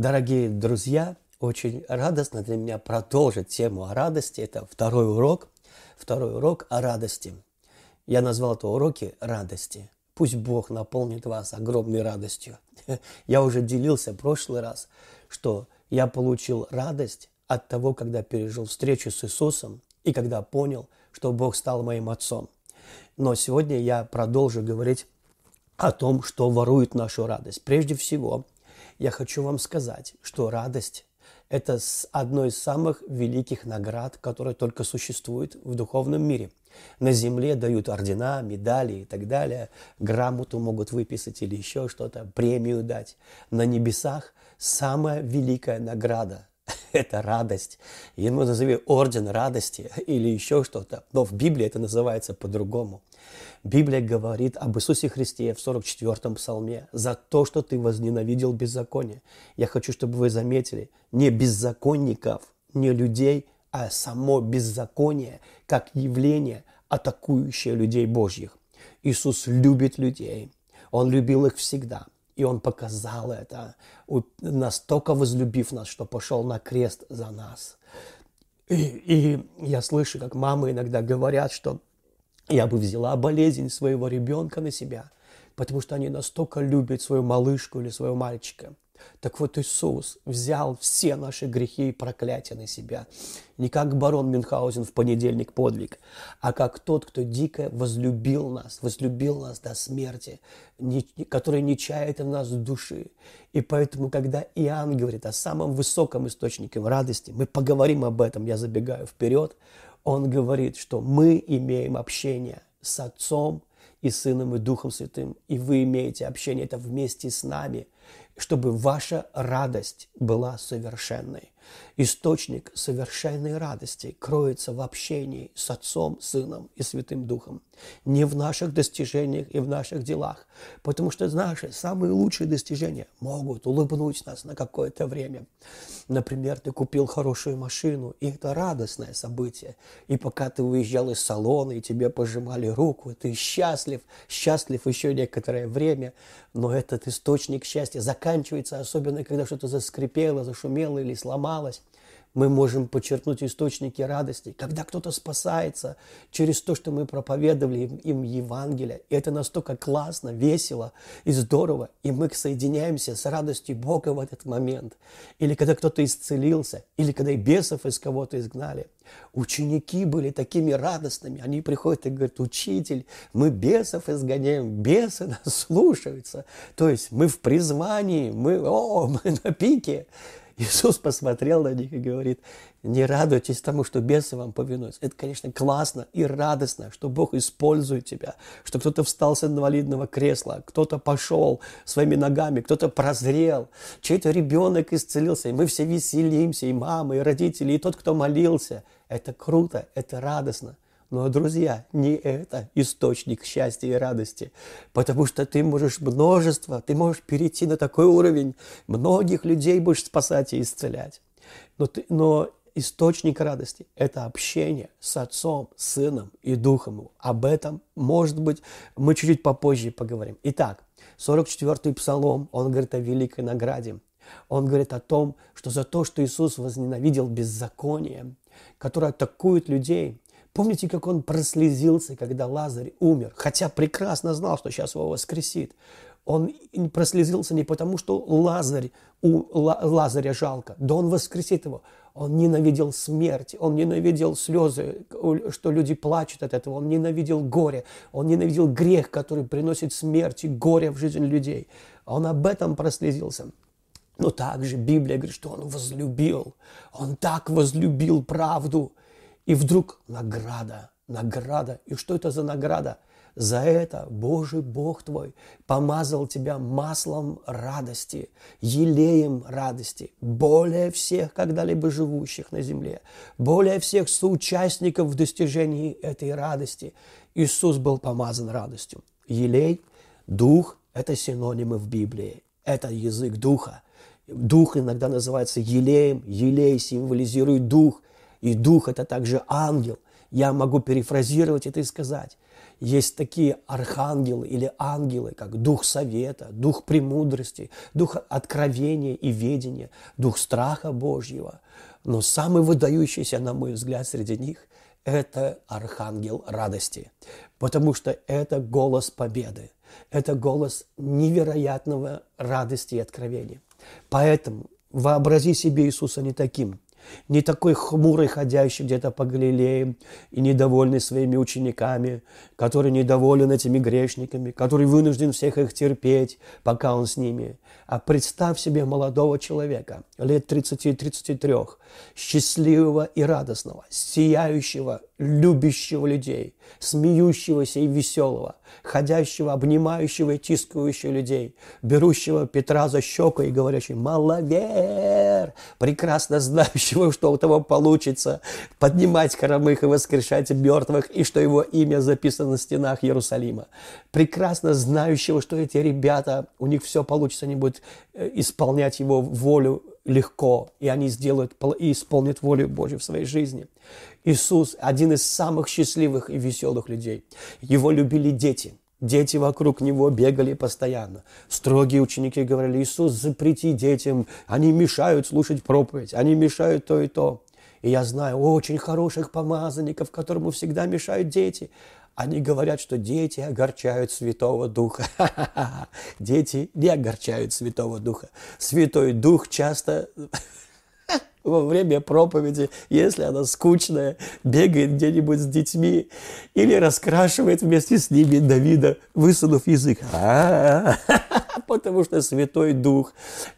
Дорогие друзья, очень радостно для меня продолжить тему о радости. Это второй урок. Второй урок о радости. Я назвал это уроки радости. Пусть Бог наполнит вас огромной радостью. Я уже делился в прошлый раз, что я получил радость от того, когда пережил встречу с Иисусом и когда понял, что Бог стал моим отцом. Но сегодня я продолжу говорить о том, что ворует нашу радость. Прежде всего, я хочу вам сказать, что радость – это одно из самых великих наград, которые только существуют в духовном мире. На земле дают ордена, медали и так далее, грамоту могут выписать или еще что-то, премию дать. На небесах самая великая награда – это радость. Ему назови орден радости или еще что-то, но в Библии это называется по-другому. Библия говорит об Иисусе Христе в 44-м псалме за то, что ты возненавидел беззаконие. Я хочу, чтобы вы заметили, не беззаконников, не людей, а само беззаконие как явление, атакующее людей Божьих. Иисус любит людей. Он любил их всегда. И Он показал это, настолько возлюбив нас, что пошел на крест за нас. И, и я слышу, как мамы иногда говорят, что я бы взяла болезнь своего ребенка на себя, потому что они настолько любят свою малышку или своего мальчика. Так вот Иисус взял все наши грехи и проклятия на себя. Не как барон Мюнхгаузен в понедельник подвиг, а как тот, кто дико возлюбил нас, возлюбил нас до смерти, который не чает в нас души. И поэтому, когда Иоанн говорит о самом высоком источнике радости, мы поговорим об этом, я забегаю вперед, он говорит, что мы имеем общение с Отцом и Сыном и Духом Святым, и вы имеете общение это вместе с нами, чтобы ваша радость была совершенной. Источник совершенной радости кроется в общении с Отцом, Сыном и Святым Духом. Не в наших достижениях и в наших делах. Потому что наши самые лучшие достижения могут улыбнуть нас на какое-то время. Например, ты купил хорошую машину, и это радостное событие. И пока ты уезжал из салона, и тебе пожимали руку, ты счастлив, счастлив еще некоторое время, но этот источник счастья заканчивается, особенно когда что-то заскрипело, зашумело или сломалось мы можем подчеркнуть источники радости, когда кто-то спасается через то, что мы проповедовали им Евангелие. И это настолько классно, весело и здорово. И мы соединяемся с радостью Бога в этот момент. Или когда кто-то исцелился, или когда и бесов из кого-то изгнали. Ученики были такими радостными. Они приходят и говорят, учитель, мы бесов изгоняем, бесы нас слушаются. То есть мы в призвании, мы, о, мы на пике. Иисус посмотрел на них и говорит, не радуйтесь тому, что бесы вам повинуются. Это, конечно, классно и радостно, что Бог использует тебя, что кто-то встал с инвалидного кресла, кто-то пошел своими ногами, кто-то прозрел, чей-то ребенок исцелился, и мы все веселимся, и мама, и родители, и тот, кто молился. Это круто, это радостно. Но, друзья, не это источник счастья и радости, потому что ты можешь множество, ты можешь перейти на такой уровень, многих людей будешь спасать и исцелять. Но, ты, но источник радости – это общение с Отцом, Сыном и Духом. Об этом, может быть, мы чуть-чуть попозже поговорим. Итак, 44-й Псалом, он говорит о великой награде. Он говорит о том, что за то, что Иисус возненавидел беззаконие, которое атакует людей, Помните, как он прослезился, когда Лазарь умер, хотя прекрасно знал, что сейчас его воскресит. Он прослезился не потому, что Лазарь, у Лазаря жалко, да он воскресит его. Он ненавидел смерть, он ненавидел слезы, что люди плачут от этого, он ненавидел горе, он ненавидел грех, который приносит смерть и горе в жизнь людей. Он об этом прослезился. Но также Библия говорит, что он возлюбил, он так возлюбил правду, и вдруг награда, награда. И что это за награда? За это Божий Бог твой помазал тебя маслом радости, елеем радости, более всех когда-либо живущих на земле, более всех соучастников в достижении этой радости. Иисус был помазан радостью. Елей, дух – это синонимы в Библии. Это язык духа. Дух иногда называется елеем. Елей символизирует дух – и дух – это также ангел. Я могу перефразировать это и сказать. Есть такие архангелы или ангелы, как дух совета, дух премудрости, дух откровения и ведения, дух страха Божьего. Но самый выдающийся, на мой взгляд, среди них – это архангел радости, потому что это голос победы, это голос невероятного радости и откровения. Поэтому вообрази себе Иисуса не таким – не такой хмурый, ходящий где-то по Галилее и недовольный своими учениками, который недоволен этими грешниками, который вынужден всех их терпеть, пока он с ними. А представь себе молодого человека, лет 30-33, счастливого и радостного, сияющего, любящего людей, смеющегося и веселого, ходящего, обнимающего и тискающего людей, берущего Петра за щеку и говорящего «Маловер!», прекрасно знающего, что у того получится, поднимать хромых и воскрешать мертвых, и что его имя записано на стенах Иерусалима, прекрасно знающего, что эти ребята, у них все получится, они будут э, исполнять его волю легко, и они сделают и исполнят волю Божью в своей жизни. Иисус – один из самых счастливых и веселых людей. Его любили дети. Дети вокруг него бегали постоянно. Строгие ученики говорили, Иисус, запрети детям, они мешают слушать проповедь, они мешают то и то. И я знаю очень хороших помазанников, которому всегда мешают дети. Они говорят, что дети огорчают Святого Духа. Дети не огорчают Святого Духа. Святой Дух часто во время проповеди, если она скучная, бегает где-нибудь с детьми или раскрашивает вместе с ними Давида, высунув язык. Потому что Святой Дух,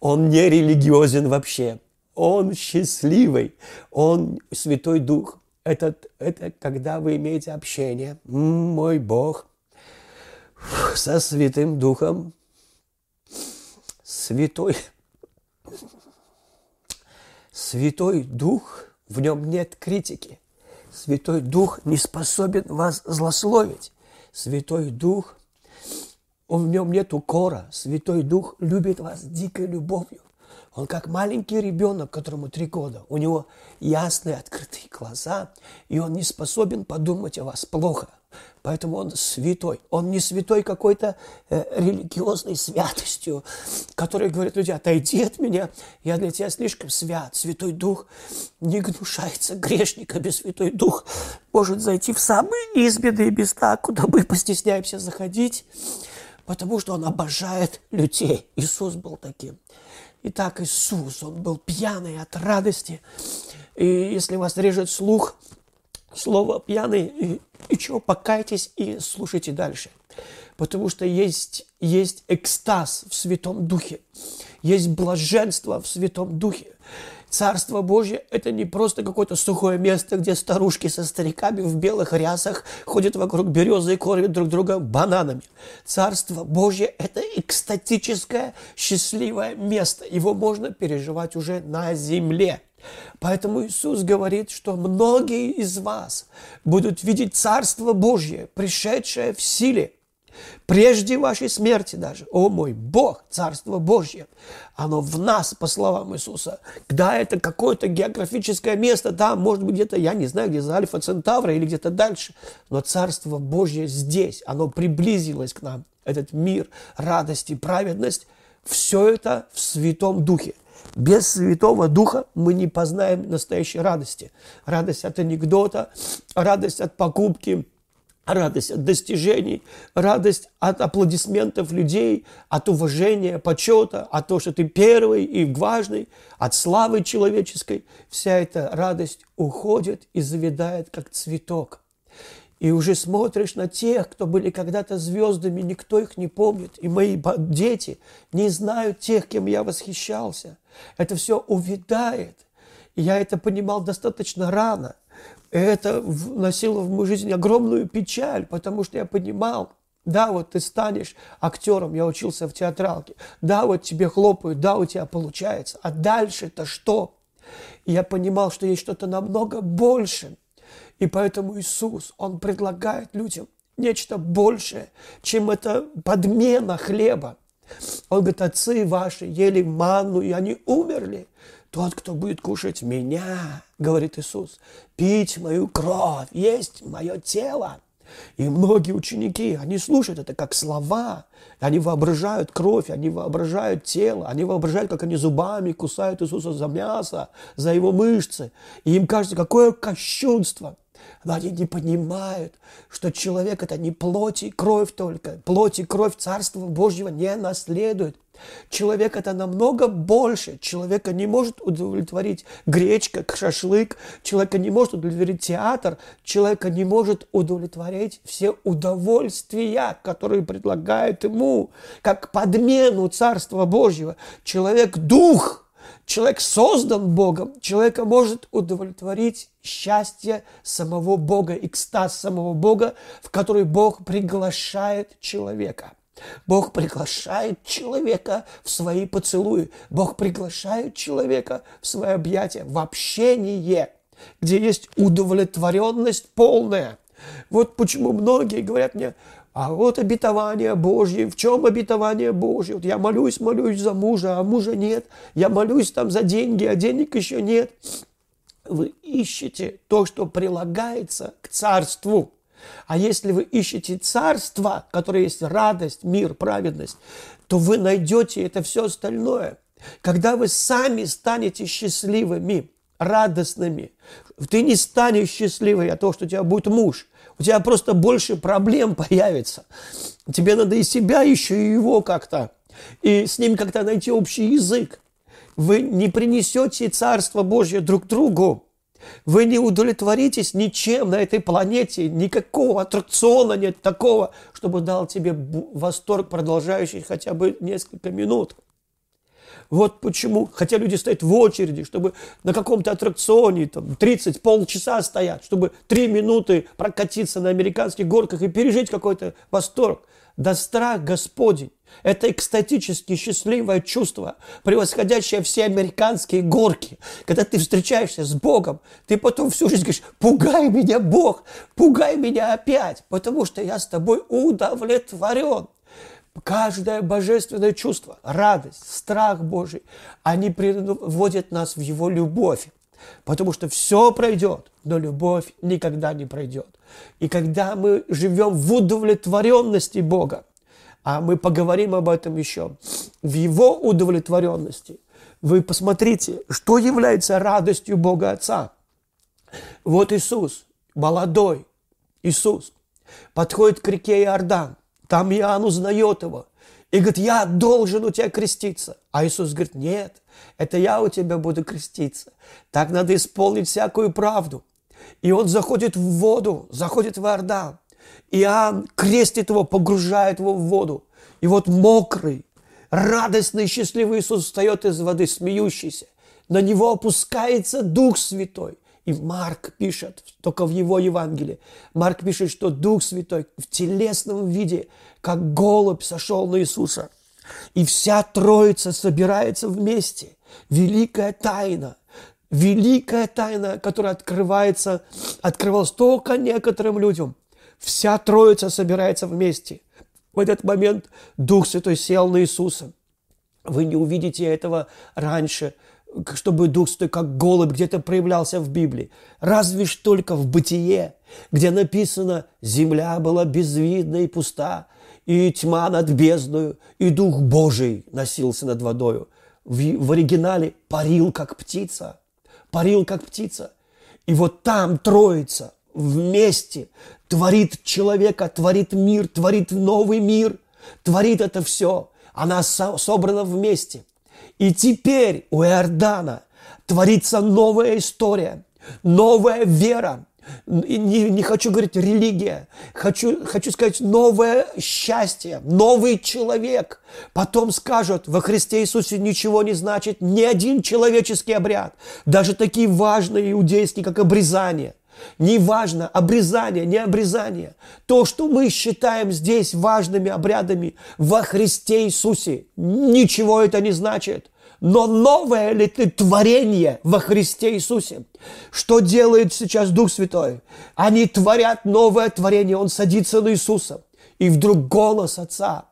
он не религиозен вообще. Он счастливый, он Святой Дух это, это когда вы имеете общение, мой Бог, со Святым Духом, Святой, Святой Дух, в нем нет критики. Святой Дух не способен вас злословить. Святой Дух, в нем нет укора. Святой Дух любит вас дикой любовью. Он как маленький ребенок, которому три года. У него ясные, открытые глаза, и он не способен подумать о вас плохо. Поэтому он святой. Он не святой какой-то э, религиозной святостью, который говорит люди, отойди от меня, я для тебя слишком свят. Святой Дух не гнушается грешниками. Святой Дух может зайти в самые избранные места, куда мы постесняемся заходить, потому что он обожает людей. Иисус был таким. Итак, Иисус, Он был пьяный от радости. И если вас режет слух, слово пьяный, и, и чего, покайтесь и слушайте дальше. Потому что есть, есть экстаз в Святом Духе, есть блаженство в Святом Духе. Царство Божье – это не просто какое-то сухое место, где старушки со стариками в белых рясах ходят вокруг березы и кормят друг друга бананами. Царство Божье – это экстатическое, счастливое место. Его можно переживать уже на земле. Поэтому Иисус говорит, что многие из вас будут видеть Царство Божье, пришедшее в силе – Прежде вашей смерти даже. О мой Бог, Царство Божье, оно в нас, по словам Иисуса. Да, это какое-то географическое место, да, может быть, где-то, я не знаю, где за Альфа Центавра или где-то дальше. Но Царство Божье здесь, оно приблизилось к нам. Этот мир, радость и праведность, все это в Святом Духе. Без Святого Духа мы не познаем настоящей радости. Радость от анекдота, радость от покупки – радость от достижений, радость от аплодисментов людей, от уважения, почета, от того, что ты первый и важный, от славы человеческой. Вся эта радость уходит и завидает, как цветок. И уже смотришь на тех, кто были когда-то звездами, никто их не помнит. И мои дети не знают тех, кем я восхищался. Это все увядает. И я это понимал достаточно рано – это вносило в мою жизнь огромную печаль, потому что я понимал, да, вот ты станешь актером, я учился в театралке, да, вот тебе хлопают, да, у тебя получается, а дальше-то что? Я понимал, что есть что-то намного больше. И поэтому Иисус, Он предлагает людям нечто большее, чем это подмена хлеба. Он говорит, отцы ваши ели манну, и они умерли. Тот, кто будет кушать меня, говорит Иисус, пить мою кровь, есть мое тело, И многие ученики, они слушают это как слова, они воображают кровь, они воображают тело, они воображают, как они зубами кусают Иисуса за мясо, за его мышцы. И им кажется, какое кощунство – но они не понимают, что человек это не плоть и кровь только. Плоть и кровь Царства Божьего не наследует. Человек это намного больше. Человека не может удовлетворить гречка, шашлык. Человека не может удовлетворить театр. Человека не может удовлетворить все удовольствия, которые предлагают ему, как подмену Царства Божьего. Человек – дух – Человек создан Богом, человека может удовлетворить счастье самого Бога, экстаз самого Бога, в который Бог приглашает человека. Бог приглашает человека в свои поцелуи. Бог приглашает человека в свои объятия, в общение, где есть удовлетворенность полная. Вот почему многие говорят мне, а вот обетование Божье. В чем обетование Божье? Вот я молюсь, молюсь за мужа, а мужа нет. Я молюсь там за деньги, а денег еще нет. Вы ищете то, что прилагается к царству. А если вы ищете царство, которое есть радость, мир, праведность, то вы найдете это все остальное. Когда вы сами станете счастливыми, радостными, ты не станешь счастливой от того, что у тебя будет муж – у тебя просто больше проблем появится. Тебе надо и себя еще, и его как-то. И с ним как-то найти общий язык. Вы не принесете Царство Божье друг другу. Вы не удовлетворитесь ничем на этой планете, никакого аттракциона нет такого, чтобы дал тебе восторг, продолжающий хотя бы несколько минут. Вот почему, хотя люди стоят в очереди, чтобы на каком-то аттракционе там, 30, полчаса стоят, чтобы 3 минуты прокатиться на американских горках и пережить какой-то восторг. Да страх Господень – это экстатически счастливое чувство, превосходящее все американские горки. Когда ты встречаешься с Богом, ты потом всю жизнь говоришь, пугай меня, Бог, пугай меня опять, потому что я с тобой удовлетворен. Каждое божественное чувство, радость, страх Божий, они приводят нас в Его любовь. Потому что все пройдет, но любовь никогда не пройдет. И когда мы живем в удовлетворенности Бога, а мы поговорим об этом еще, в Его удовлетворенности, вы посмотрите, что является радостью Бога Отца. Вот Иисус, молодой Иисус, подходит к реке Иордан – там Иоанн узнает его и говорит, я должен у тебя креститься. А Иисус говорит, нет, это я у тебя буду креститься. Так надо исполнить всякую правду. И он заходит в воду, заходит в Иордан. Иоанн крестит его, погружает его в воду. И вот мокрый, радостный, счастливый Иисус встает из воды, смеющийся. На него опускается Дух Святой. И Марк пишет, только в его Евангелии, Марк пишет, что Дух Святой в телесном виде, как голубь, сошел на Иисуса. И вся Троица собирается вместе. Великая тайна. Великая тайна, которая открывается, открывалась только некоторым людям. Вся Троица собирается вместе. В этот момент Дух Святой сел на Иисуса. Вы не увидите этого раньше – чтобы Дух Святой как голубь где-то проявлялся в Библии. Разве ж только в Бытие, где написано «Земля была безвидна и пуста, и тьма над бездною, и Дух Божий носился над водою». В, в оригинале «парил, как птица». Парил, как птица. И вот там Троица вместе творит человека, творит мир, творит новый мир, творит это все. Она собрана вместе – и теперь у Иордана творится новая история, новая вера. Не, не хочу говорить религия, хочу, хочу сказать новое счастье, новый человек. Потом скажут, во Христе Иисусе ничего не значит ни один человеческий обряд, даже такие важные иудейские, как обрезание – Неважно, обрезание, не обрезание. То, что мы считаем здесь важными обрядами во Христе Иисусе, ничего это не значит. Но новое ли ты творение во Христе Иисусе? Что делает сейчас Дух Святой? Они творят новое творение. Он садится на Иисуса. И вдруг голос Отца.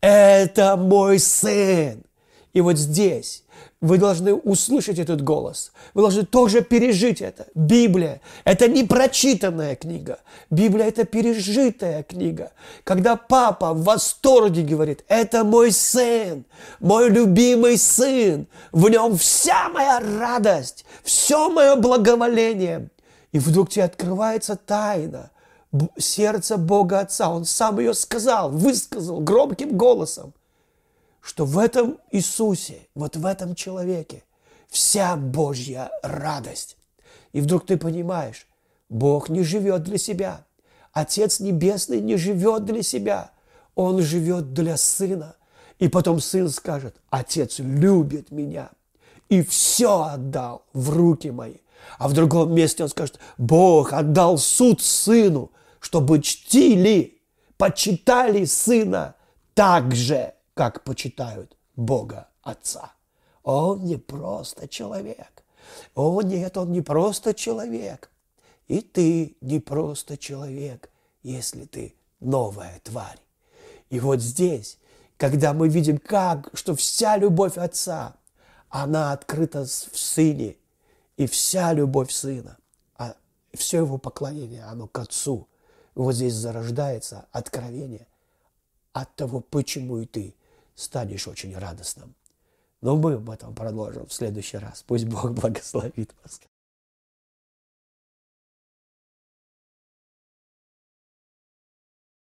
Это мой сын. И вот здесь вы должны услышать этот голос. Вы должны тоже пережить это. Библия – это не прочитанная книга. Библия – это пережитая книга. Когда папа в восторге говорит, это мой сын, мой любимый сын, в нем вся моя радость, все мое благоволение. И вдруг тебе открывается тайна сердца Бога Отца. Он сам ее сказал, высказал громким голосом что в этом Иисусе, вот в этом человеке вся Божья радость. И вдруг ты понимаешь, Бог не живет для себя. Отец Небесный не живет для себя. Он живет для Сына. И потом Сын скажет, Отец любит меня и все отдал в руки мои. А в другом месте он скажет, Бог отдал суд Сыну, чтобы чтили, почитали Сына так же, как почитают Бога Отца. Он не просто человек. О нет, он не просто человек. И ты не просто человек, если ты новая тварь. И вот здесь, когда мы видим, как, что вся любовь Отца, она открыта в Сыне, и вся любовь Сына, а все его поклонение, оно к Отцу. вот здесь зарождается откровение от того, почему и ты станешь очень радостным. Но мы об этом продолжим в следующий раз. Пусть Бог благословит вас.